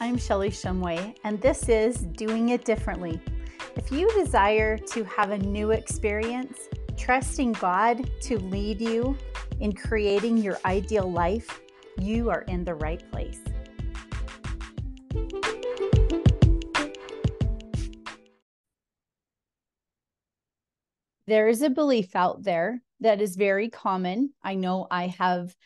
I'm Shelly Shumway, and this is Doing It Differently. If you desire to have a new experience, trusting God to lead you in creating your ideal life, you are in the right place. There is a belief out there that is very common. I know I have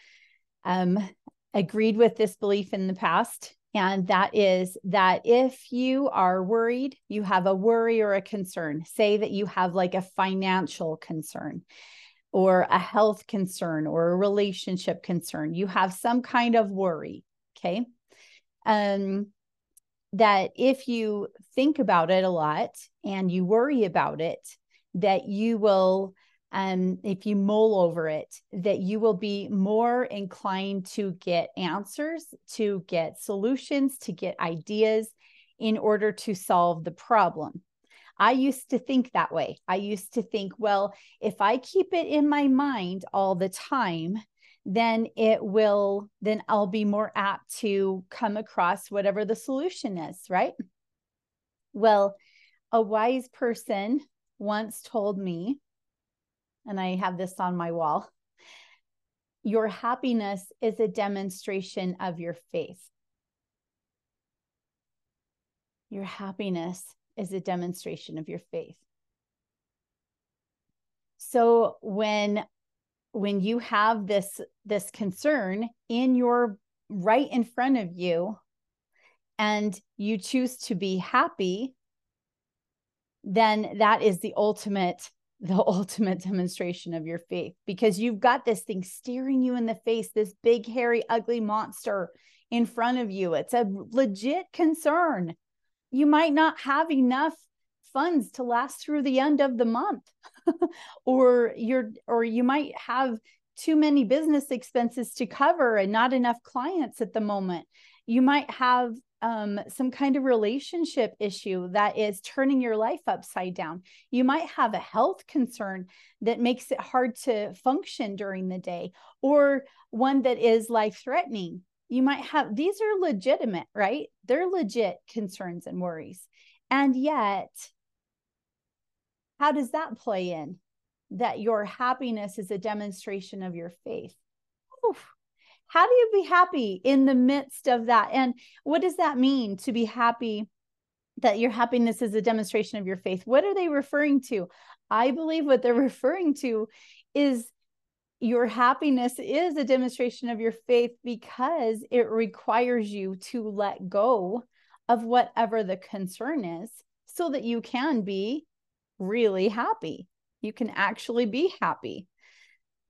um, agreed with this belief in the past and that is that if you are worried, you have a worry or a concern, say that you have like a financial concern or a health concern or a relationship concern, you have some kind of worry. Okay. Um, that if you think about it a lot and you worry about it, that you will um, if you mull over it, that you will be more inclined to get answers, to get solutions, to get ideas in order to solve the problem. I used to think that way. I used to think, well, if I keep it in my mind all the time, then it will, then I'll be more apt to come across whatever the solution is, right? Well, a wise person once told me and I have this on my wall. Your happiness is a demonstration of your faith. Your happiness is a demonstration of your faith. So when when you have this this concern in your right in front of you and you choose to be happy then that is the ultimate the ultimate demonstration of your faith because you've got this thing staring you in the face, this big, hairy, ugly monster in front of you. It's a legit concern. You might not have enough funds to last through the end of the month or you're or you might have too many business expenses to cover and not enough clients at the moment you might have um, some kind of relationship issue that is turning your life upside down. You might have a health concern that makes it hard to function during the day, or one that is life threatening. You might have these are legitimate, right? They're legit concerns and worries. And yet, how does that play in? That your happiness is a demonstration of your faith. Oof how do you be happy in the midst of that? And what does that mean to be happy? That your happiness is a demonstration of your faith. What are they referring to? I believe what they're referring to is your happiness is a demonstration of your faith because it requires you to let go of whatever the concern is so that you can be really happy. You can actually be happy.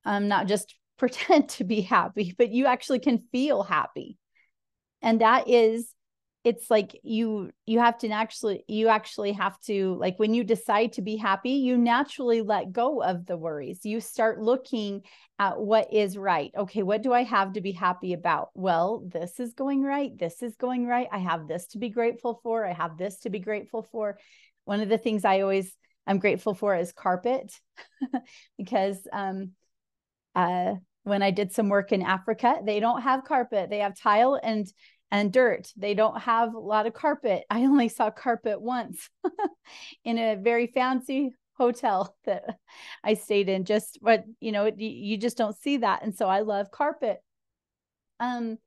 Um, not just pretend to be happy, but you actually can feel happy. And that is it's like you you have to actually you actually have to like when you decide to be happy you naturally let go of the worries. You start looking at what is right. Okay what do i have to be happy about? Well this is going right this is going right. I have this to be grateful for i have this to be grateful for. One of the things i always i'm grateful for is carpet because um uh when I did some work in Africa, they don't have carpet. They have tile and and dirt. They don't have a lot of carpet. I only saw carpet once in a very fancy hotel that I stayed in. Just but you know, you just don't see that. And so I love carpet. Um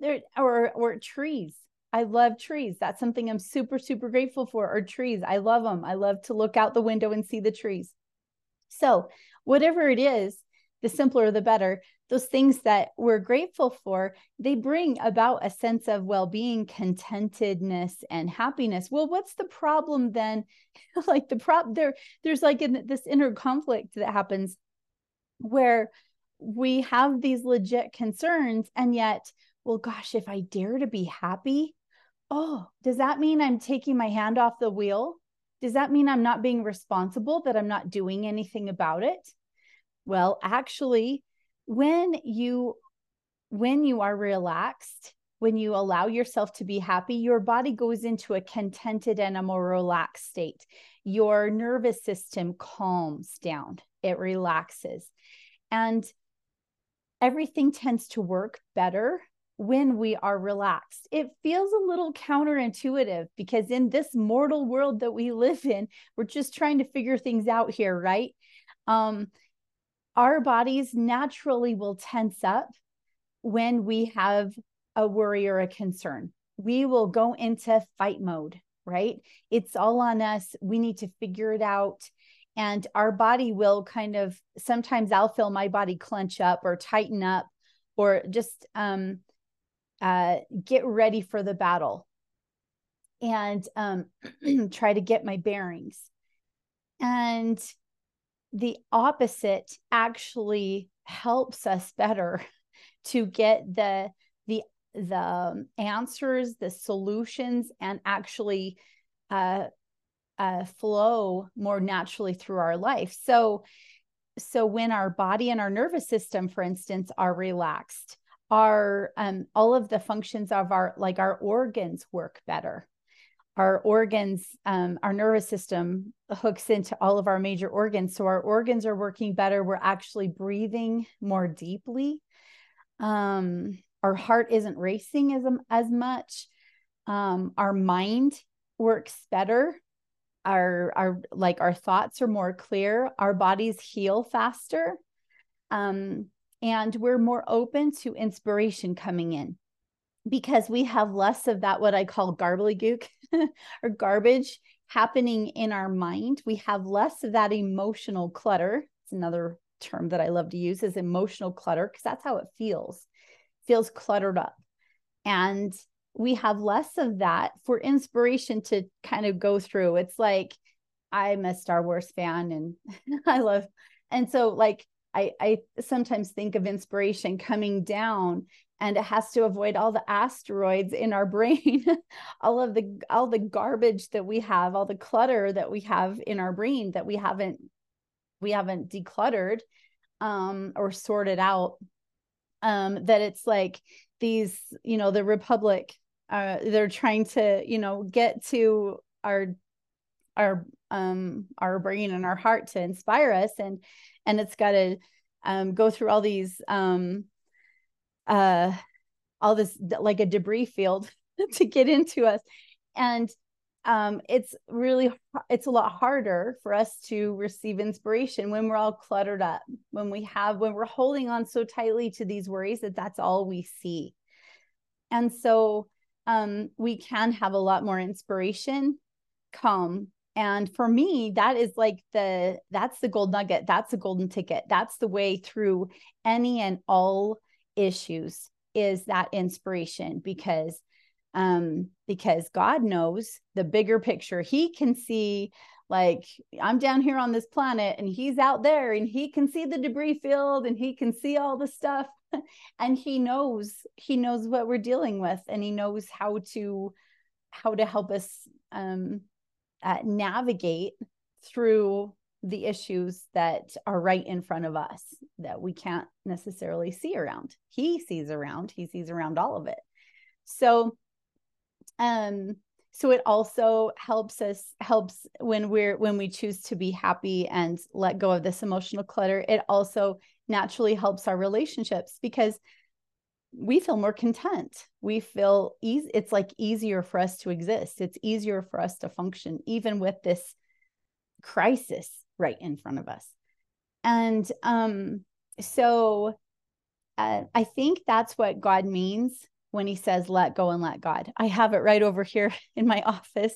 there or or trees. I love trees. That's something I'm super super grateful for. Or trees. I love them. I love to look out the window and see the trees. So, whatever it is, the simpler the better. Those things that we're grateful for they bring about a sense of well-being contentedness and happiness. Well what's the problem then? Like the prop there there's like in this inner conflict that happens where we have these legit concerns and yet well gosh if i dare to be happy oh does that mean i'm taking my hand off the wheel? Does that mean i'm not being responsible that i'm not doing anything about it well, actually, when you when you are relaxed, when you allow yourself to be happy, your body goes into a contented and a more relaxed state. Your nervous system calms down, it relaxes. And everything tends to work better when we are relaxed. It feels a little counterintuitive because in this mortal world that we live in, we're just trying to figure things out here, right? Um, our bodies naturally will tense up when we have a worry or a concern. We will go into fight mode, right? It's all on us. We need to figure it out. And our body will kind of sometimes I'll feel my body clench up or tighten up or just um, uh, get ready for the battle and um, try to get my bearings. And the opposite actually helps us better to get the the the answers the solutions and actually uh, uh, flow more naturally through our life. So so when our body and our nervous system for instance are relaxed our um, all of the functions of our like our organs work better our organs um, our nervous system hooks into all of our major organs. So our organs are working better. We're actually breathing more deeply. Um, our heart isn't racing as as much. Um, our mind works better. Our our like our thoughts are more clear. Our bodies heal faster. Um, and we're more open to inspiration coming in because we have less of that what i call gobbledygook or garbage happening in our mind. We have less of that emotional clutter. It's another term that i love to use is emotional clutter because that's how it feels. Feels cluttered up. And we have less of that for inspiration to kind of go through. It's like I'm a Star Wars fan and I love and so like I I sometimes think of inspiration coming down and it has to avoid all the asteroids in our brain. All of the all the garbage that we have all the clutter that we have in our brain that we haven't we haven't decluttered um or sorted out. Um that it's like these you know the republic uh, they're trying to you know get to our our um our brain and our heart to inspire us and and it's got to um go through all these um uh all this like a debris field to get into us. And um it's really it's a lot harder for us to receive inspiration when we're all cluttered up when we have when we're holding on so tightly to these worries that that's all we see. And so um, we can have a lot more inspiration come and for me that is like the that's the gold nugget that's the golden ticket that's the way through any and all issues is that inspiration because um because god knows the bigger picture. He can see like i'm down here on this planet and he's out there and he can see the debris field and he can see all the stuff. And he knows he knows what we're dealing with and he knows how to how to help us um, uh, navigate through the issues that are right in front of us that we can't necessarily see around. He sees around he sees around all of it. So um so it also helps us helps when we're when we choose to be happy and let go of this emotional clutter it also naturally helps our relationships because we feel more content. We feel easy it's like easier for us to exist. It's easier for us to function even with this crisis right in front of us. And um so uh, i think that's what god means when he says let go and let god. I have it right over here in my office.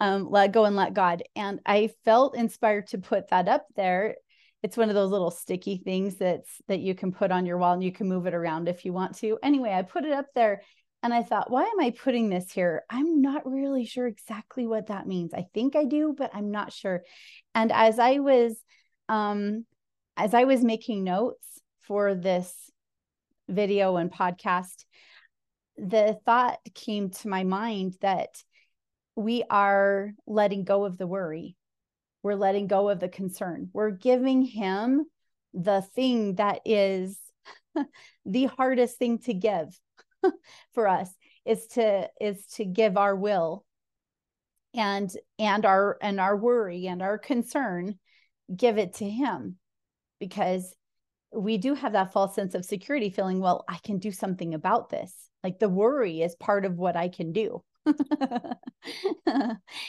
Um, let go and let god. And i felt inspired to put that up there it's one of those little sticky things that's that you can put on your wall and you can move it around if you want to. Anyway i put it up there and i thought why am i putting this here? I'm not really sure exactly what that means. I think i do but i'm not sure. And as i was um as i was making notes for this video and podcast the thought came to my mind that we are letting go of the worry. We're letting go of the concern. We're giving him the thing that is the hardest thing to give for us is to is to give our will and and our and our worry and our concern give it to him because we do have that false sense of security feeling well i can do something about this like the worry is part of what i can do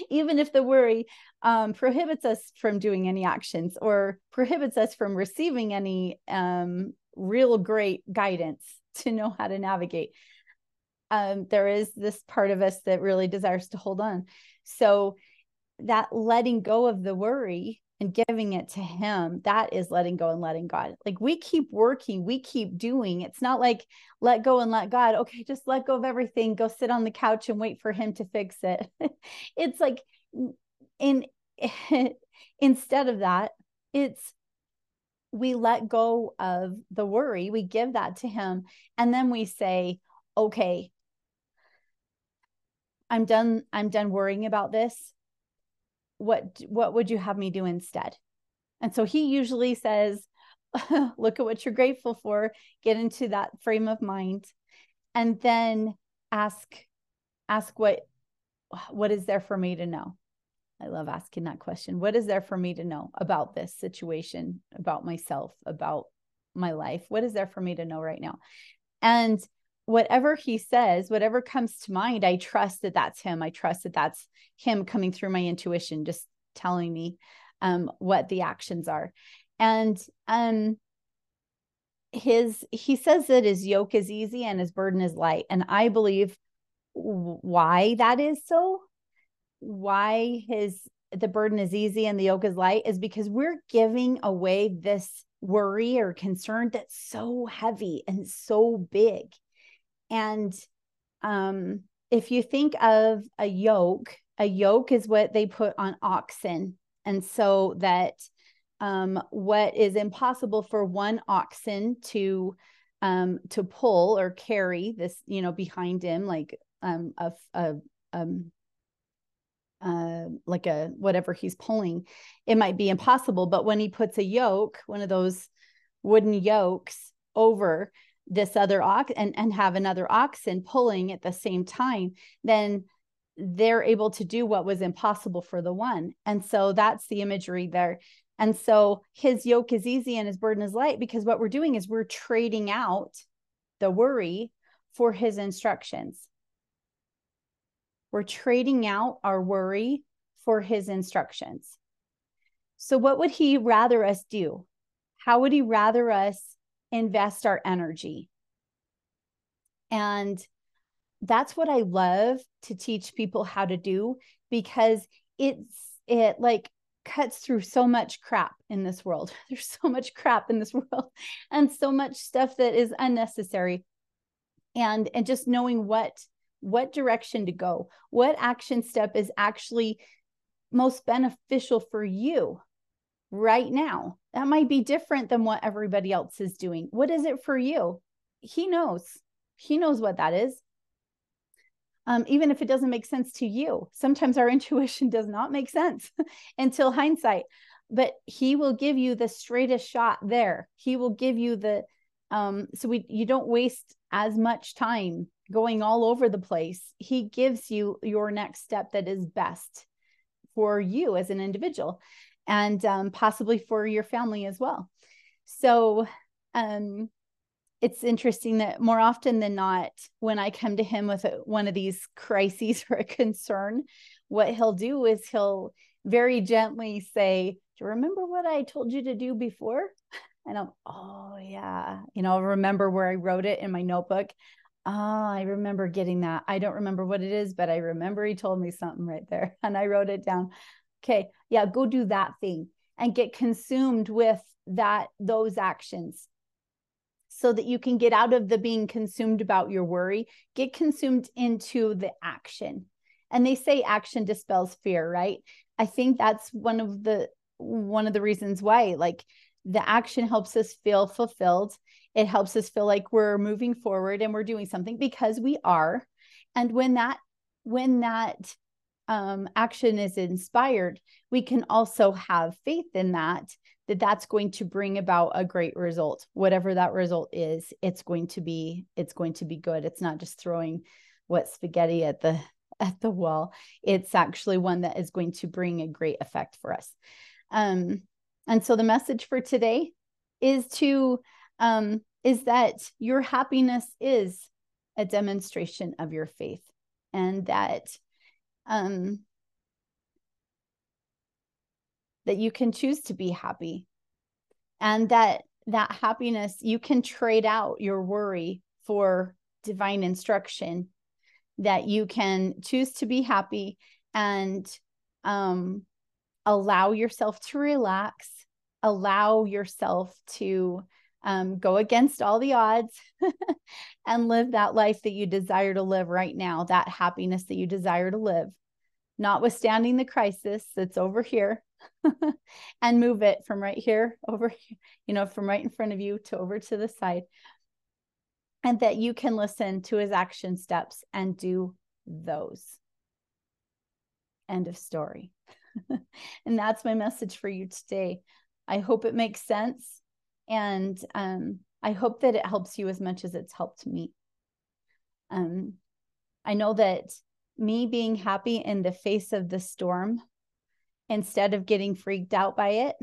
even if the worry um, prohibits us from doing any actions or prohibits us from receiving any um, real great guidance to know how to navigate. Um, there is this part of us that really desires to hold on. So that letting go of the worry and giving it to him that is letting go and letting god. Like we keep working we keep doing. It's not like let go and let god. Okay just let go of everything. Go sit on the couch and wait for him to fix it. It's like in instead of that it's we let go of the worry. We give that to him. And then we say okay i'm done i'm done worrying about this. What what would you have me do instead? And so he usually says look at what you're grateful for. Get into that frame of mind and then ask ask what what is there for me to know i love asking that question what is there for me to know about this situation about myself about my life what is there for me to know right now and whatever he says, whatever comes to mind, I trust that that's him. I trust that that's him coming through my intuition, just telling me um, what the actions are. And um, his he says that his yoke is easy and his burden is light. And I believe why that is so, why his the burden is easy and the yoke is light is because we're giving away this worry or concern that's so heavy and so big and um, if you think of a yoke, a yoke is what they put on oxen. And so that um, what is impossible for one oxen to um, to pull or carry this, you know, behind him, like um, a, a um, uh, like a whatever he's pulling, it might be impossible. But when he puts a yoke, one of those wooden yokes over, this other ox and, and have another oxen pulling at the same time, then they're able to do what was impossible for the one. And so that's the imagery there. And so his yoke is easy and his burden is light because what we're doing is we're trading out the worry for his instructions. We're trading out our worry for his instructions. So, what would he rather us do? How would he rather us invest our energy. And that's what I love to teach people how to do because it's it like cuts through so much crap in this world. There's so much crap in this world and so much stuff that is unnecessary. And and just knowing what what direction to go, what action step is actually most beneficial for you right now. That might be different than what everybody else is doing. What is it for you? He knows. He knows what that is. Um, even if it doesn't make sense to you, sometimes our intuition does not make sense until hindsight. But he will give you the straightest shot there. He will give you the um, so we you don't waste as much time going all over the place. He gives you your next step that is best for you as an individual and um, possibly for your family as well. So um, it's interesting that more often than not, when I come to him with a, one of these crises or a concern, what he'll do is he'll very gently say, Do you remember what I told you to do before? And I'm, oh, yeah. You know, I'll remember where I wrote it in my notebook. Oh, I remember getting that. I don't remember what it is, but I remember he told me something right there and I wrote it down. Okay yeah go do that thing and get consumed with that those actions so that you can get out of the being consumed about your worry get consumed into the action. And they say action dispels fear right? I think that's one of the one of the reasons why like the action helps us feel fulfilled it helps us feel like we're moving forward and we're doing something because we are. And when that when that um, action is inspired, we can also have faith in that that that's going to bring about a great result. Whatever that result is it's going to be it's going to be good. It's not just throwing what spaghetti at the at the wall. It's actually one that is going to bring a great effect for us. Um and so the message for today is to um, is that your happiness is a demonstration of your faith and that um, that you can choose to be happy and that that happiness you can trade out your worry for divine instruction that you can choose to be happy and um, allow yourself to relax allow yourself to um, go against all the odds and live that life that you desire to live right now that happiness that you desire to live notwithstanding the crisis that's over here and move it from right here over you know, from right in front of you to over to the side. And that you can listen to his action steps and do those. End of story. and that's my message for you today. I hope it makes sense. And um, I hope that it helps you as much as it's helped me. Um, I know that me being happy in the face of the storm instead of getting freaked out by it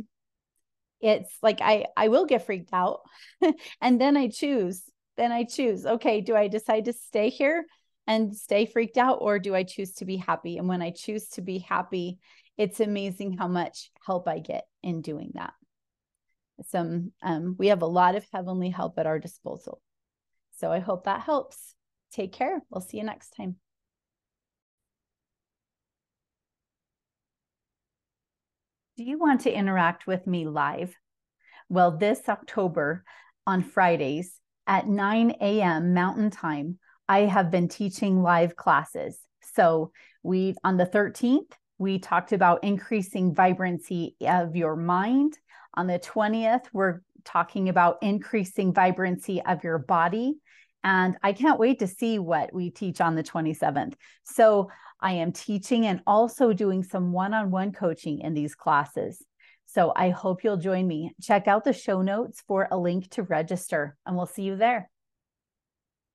it's like i i will get freaked out. And then i choose then i choose okay do i decide to stay here and stay freaked out or do i choose to be happy? And when i choose to be happy it's amazing how much help i get in doing that some um, we have a lot of heavenly help at our disposal so i hope that helps take care we'll see you next time Do you want to interact with me live? Well, this October on Fridays at 9 a.m. Mountain Time, I have been teaching live classes. So, we on the 13th, we talked about increasing vibrancy of your mind. On the 20th, we're talking about increasing vibrancy of your body. And I can't wait to see what we teach on the 27th. So, I am teaching and also doing some one on one coaching in these classes. So I hope you'll join me. Check out the show notes for a link to register, and we'll see you there.